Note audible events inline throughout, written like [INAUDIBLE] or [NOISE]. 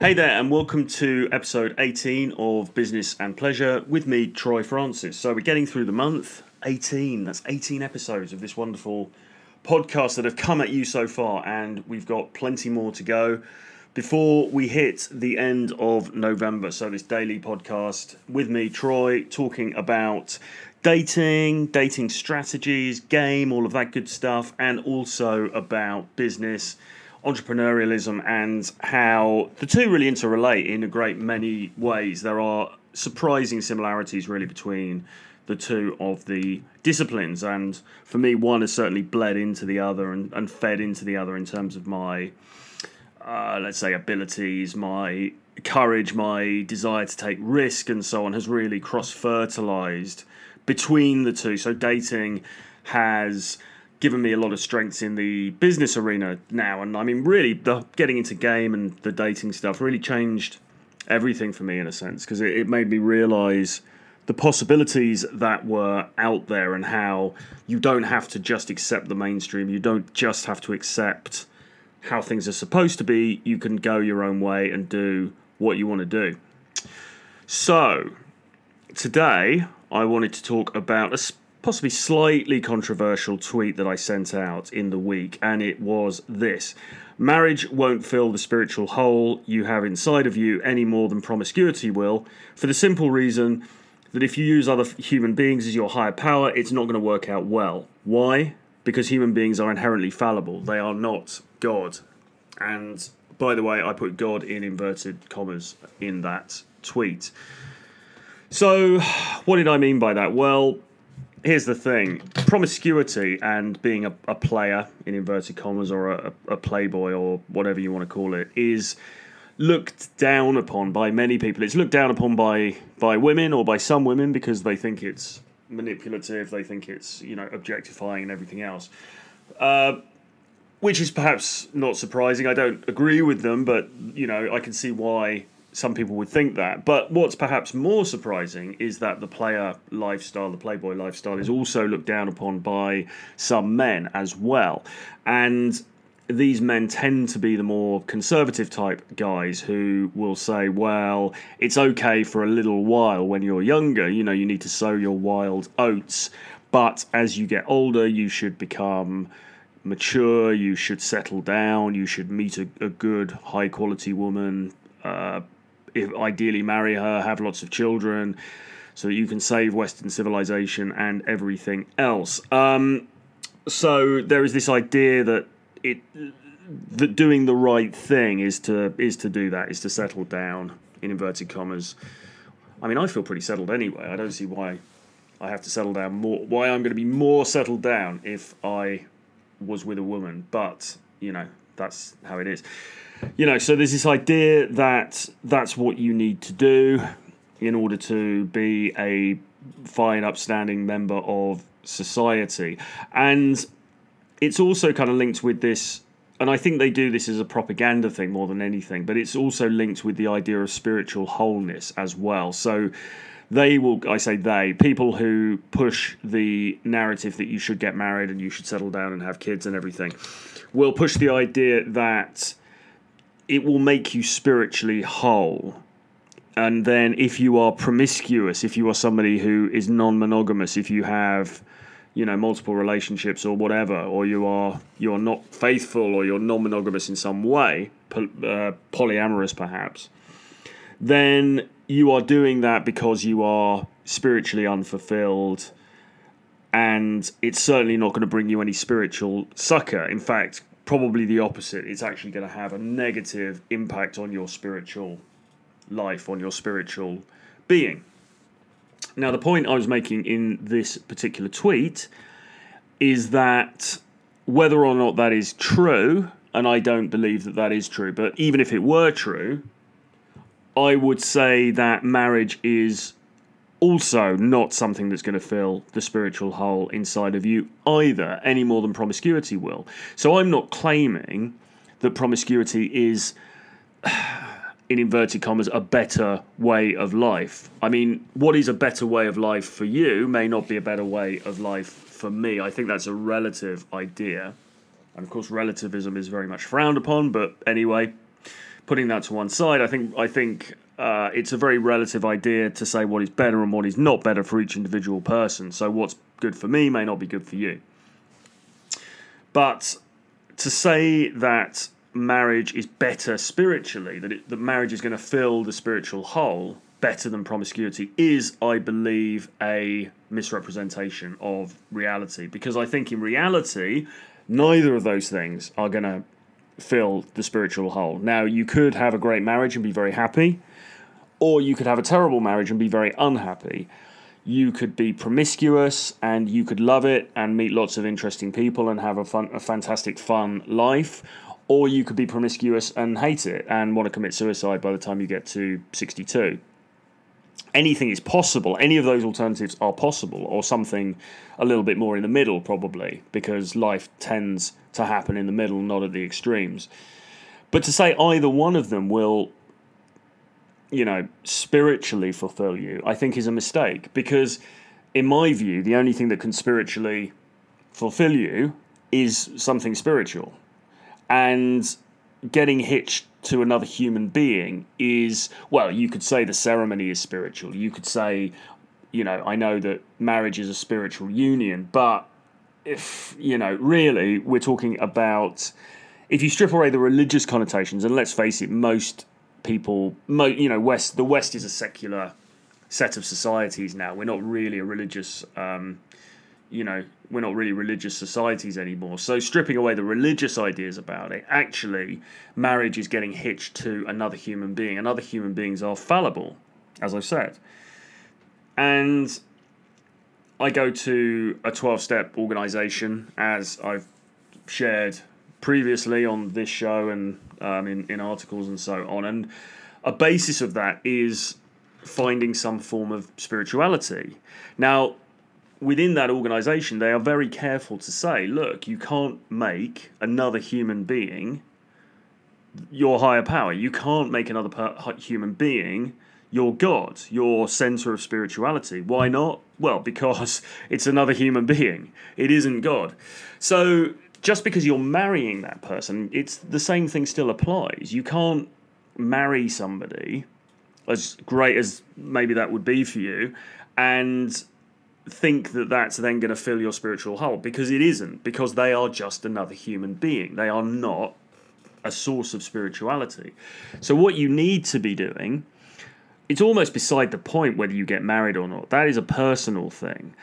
Hey there, and welcome to episode 18 of Business and Pleasure with me, Troy Francis. So, we're getting through the month 18. That's 18 episodes of this wonderful podcast that have come at you so far, and we've got plenty more to go before we hit the end of November. So, this daily podcast with me, Troy, talking about dating, dating strategies, game, all of that good stuff, and also about business entrepreneurialism and how the two really interrelate in a great many ways. There are surprising similarities really between the two of the disciplines, and for me, one has certainly bled into the other and, and fed into the other in terms of my, uh, let's say, abilities, my courage, my desire to take risk, and so on, has really cross fertilized between the two. So dating has given me a lot of strengths in the business arena now. And I mean, really, the getting into game and the dating stuff really changed everything for me in a sense because it, it made me realize the possibilities that were out there and how you don't have to just accept the mainstream. You don't just have to accept how things are supposed to be. You can go your own way and do what you want to do. So, today I wanted to talk about a possibly slightly controversial tweet that I sent out in the week, and it was this Marriage won't fill the spiritual hole you have inside of you any more than promiscuity will, for the simple reason that if you use other human beings as your higher power, it's not going to work out well. Why? Because human beings are inherently fallible, they are not God. And by the way, I put God in inverted commas in that tweet. So, what did I mean by that? Well, here's the thing. Promiscuity and being a, a player in inverted commas or a, a, playboy or whatever you want to call it is looked down upon by many people. It's looked down upon by by women or by some women because they think it's manipulative they think it's you know objectifying and everything else. Uh, which is perhaps not surprising. I don't agree with them but you know i can see why some people would think that. But what's perhaps more surprising is that the player lifestyle, the Playboy lifestyle, is also looked down upon by some men as well. And these men tend to be the more conservative type guys who will say, well, it's okay for a little while when you're younger. You know, you need to sow your wild oats. But as you get older, you should become mature, you should settle down, you should meet a, a good, high quality woman, uh, ideally marry her, have lots of children, so that you can save Western civilization and everything else. Um, so there is this idea that it that doing the right thing is to is to do that is to settle down in inverted commas. I mean, I feel pretty settled anyway. I don't see why I have to settle down more. Why I'm going to be more settled down if I was with a woman, but you know that's how it is you know, so there's this idea that that's what you need to do in order to be a fine, upstanding member of society. And it's also kind of linked with this, and I think they do this as a propaganda thing more than anything, but it's also linked with the idea of spiritual wholeness as well. So they will, I say they, people who push the narrative that you should get married and you should settle down and have kids and everything, will push the idea that it will make you spiritually whole. And then if you are promiscuous, if you are somebody who is non-monogamous, if you have you know multiple relationships or whatever or you are you're not faithful or you're non-monogamous in some way uh, polyamorous perhaps then you are doing that because you are spiritually unfulfilled and it's certainly not going to bring you any spiritual succor in fact probably the opposite. It's actually going to have a negative impact on your spiritual life, on your spiritual being. Now, the point I was making in this particular tweet is that whether or not that is true, and I don't believe that that is true, but even if it were true, I would say that marriage is also not something that's going to fill the spiritual hole inside of you either, any more than promiscuity will. So I'm not claiming that promiscuity is, [SIGHS] in inverted commas, a better way of life. I mean, what is a better way of life for you may not be a better way of life for me. I think that's a relative idea. And of course, relativism is very much frowned upon, but anyway, putting that to one side, I think I think uh, it's a very relative idea to say what is better and what is not better for each individual person. So what's good for me may not be good for you. But to say that marriage is better spiritually, that, it, that marriage is going to fill the spiritual hole better than promiscuity, is, I believe, a misrepresentation of reality. Because I think in reality, neither of those things are going to fill the spiritual hole. Now, you could have a great marriage and be very happy, or you could have a terrible marriage and be very unhappy. You could be promiscuous and you could love it and meet lots of interesting people and have a fun, a fantastic fun life, or you could be promiscuous and hate it and want to commit suicide by the time you get to 62 anything is possible. Any of those alternatives are possible, or something a little bit more in the middle, probably, because life tends to happen in the middle, not at the extremes. But to say either one of them will, you know, spiritually fulfill you, I think is a mistake. Because, in my view, the only thing that can spiritually fulfill you is something spiritual. And getting hitched to another human being is well you could say the ceremony is spiritual. You could say you know i know that marriage is a spiritual union but if you know really we're talking about if you strip away the religious connotations and let's face it most people mo, you know west the west is a secular set of societies now. We're not really a religious um, you know we're not really religious societies anymore. So stripping away the religious ideas about it, actually, marriage is getting hitched to another human being, and other human beings are fallible, as I've said. And I go to a 12 step organization, as I've shared previously on this show and um, in, in articles and so on. And a basis of that is finding some form of spirituality. Now, within that organization, they are very careful to say, look, you can't make another human being your higher power. You can't make another per- human being your God, your center of spirituality. Why not? Well, because [LAUGHS] it's another human being. It isn't God. So just because you're marrying that person, it's the same thing still applies. You can't marry somebody as great as maybe that would be for you and think that that's then going to fill your spiritual hole because it isn't because they are just another human being they are not a source of spirituality so what you need to be doing it's almost beside the point whether you get married or not that is a personal thing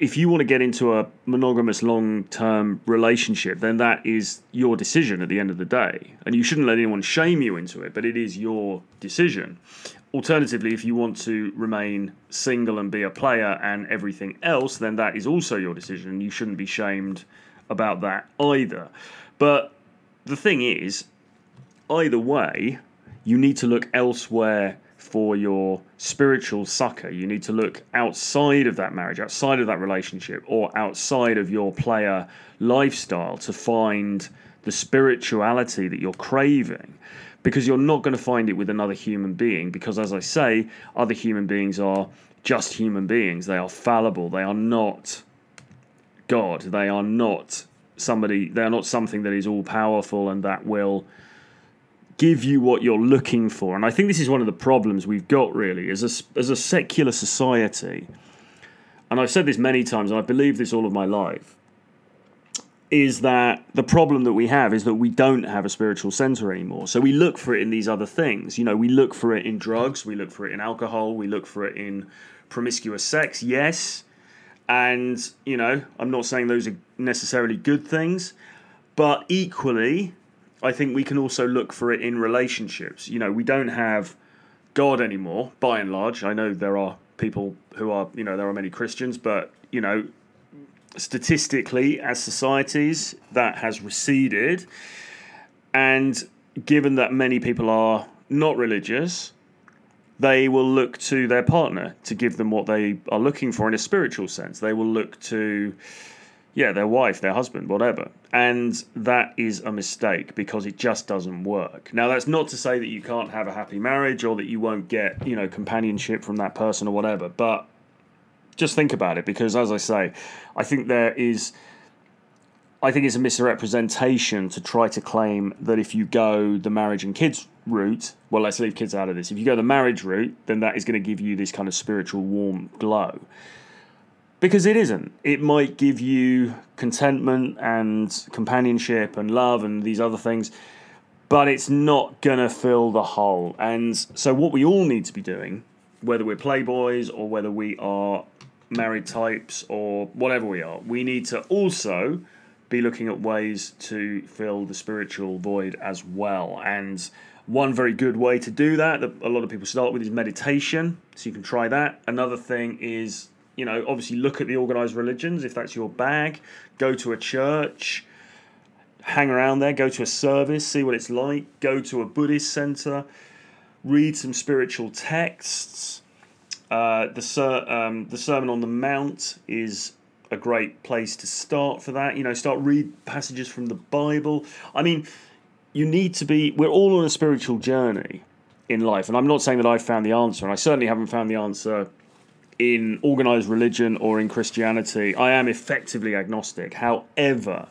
if you want to get into a monogamous long term relationship, then that is your decision at the end of the day. And you shouldn't let anyone shame you into it, but it is your decision. Alternatively, if you want to remain single and be a player and everything else, then that is also your decision. You shouldn't be shamed about that either. But the thing is, either way, you need to look elsewhere for your spiritual succor. You need to look outside of that marriage, outside of that relationship, or outside of your player lifestyle to find the spirituality that you're craving. Because you're not going to find it with another human being. Because, as I say, other human beings are just human beings. They are fallible. They are not God. They are not somebody, they are not something that is all powerful and that will give you what you're looking for. And I think this is one of the problems we've got really as a, as a secular society. And I've said this many times, and I believe this all of my life. Is that the problem that we have is that we don't have a spiritual center anymore. So we look for it in these other things. You know, we look for it in drugs, we look for it in alcohol, we look for it in promiscuous sex, yes. And, you know, I'm not saying those are necessarily good things, but equally, I think we can also look for it in relationships. You know, we don't have God anymore, by and large. I know there are people who are, you know, there are many Christians, but, you know, statistically, as societies, that has receded. And given that many people are not religious, they will look to their partner to give them what they are looking for in a spiritual sense. They will look to yeah, their wife, their husband, whatever. And that is a mistake because it just doesn't work. Now, that's not to say that you can't have a happy marriage or that you won't get, you know, companionship from that person or whatever, but just think about it because, as I say, I think there is I think it's a misrepresentation to try to claim that if you go the marriage and kids route, well, let's leave kids out of this. If you go the marriage route, then that is going to give you this kind of spiritual warm glow. Because it isn't. It might give you contentment and companionship and love and these other things, but it's not going to fill the hole. And so, what we all need to be doing, whether we're playboys or whether we are married types or whatever we are, we need to also be looking at ways to fill the spiritual void as well. And one very good way to do that, that a lot of people start with, is meditation. So you can try that. Another thing is, you know, obviously look at the organized religions if that's your bag. Go to a church, hang around there, go to a service, see what it's like. Go to a Buddhist center, read some spiritual texts. Uh, the ser- um, the Sermon on the Mount is a great place to start for that. You know, start read passages from the Bible. I mean, you need to be, we're all on a spiritual journey in life. And I'm not saying that I've found the answer, and I certainly haven't found the answer in organized religion or in Christianity. I am effectively agnostic. However,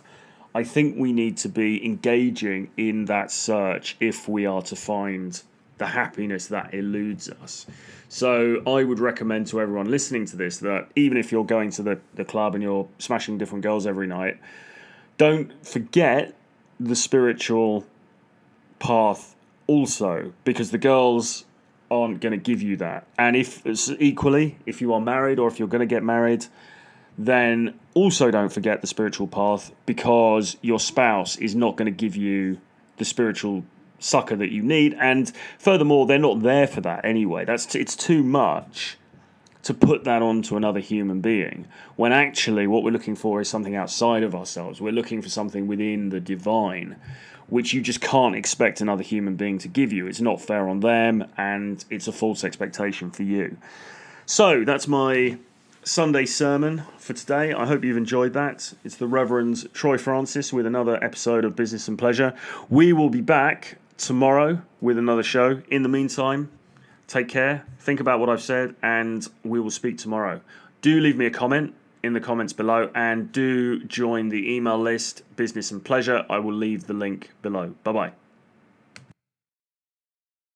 I think we need to be engaging in that search if we are to find the happiness that eludes us. So I would recommend to everyone listening to this that even if you're going to the, the club and you're smashing different girls every night, don't forget the spiritual path also because the girls aren't going to give you that. And if equally, if you are married or if you're going to get married, then also don't forget the spiritual path because your spouse is not going to give you the spiritual succor that you need and furthermore they're not there for that anyway that's t- it's too much to put that onto another human being when actually what we're looking for is something outside of ourselves we're looking for something within the divine which you just can't expect another human being to give you. It's not fair on them, and it's a false expectation for you. So that's my Sunday sermon for today. I hope you've enjoyed that. It's the Reverend Troy Francis with another episode of Business and Pleasure. We will be back tomorrow with another show. In the meantime, take care, think about what I've said, and we will speak tomorrow. Do leave me a comment in the comments below and do join the email list, Business and Pleasure. I will leave the link below. Bye bye.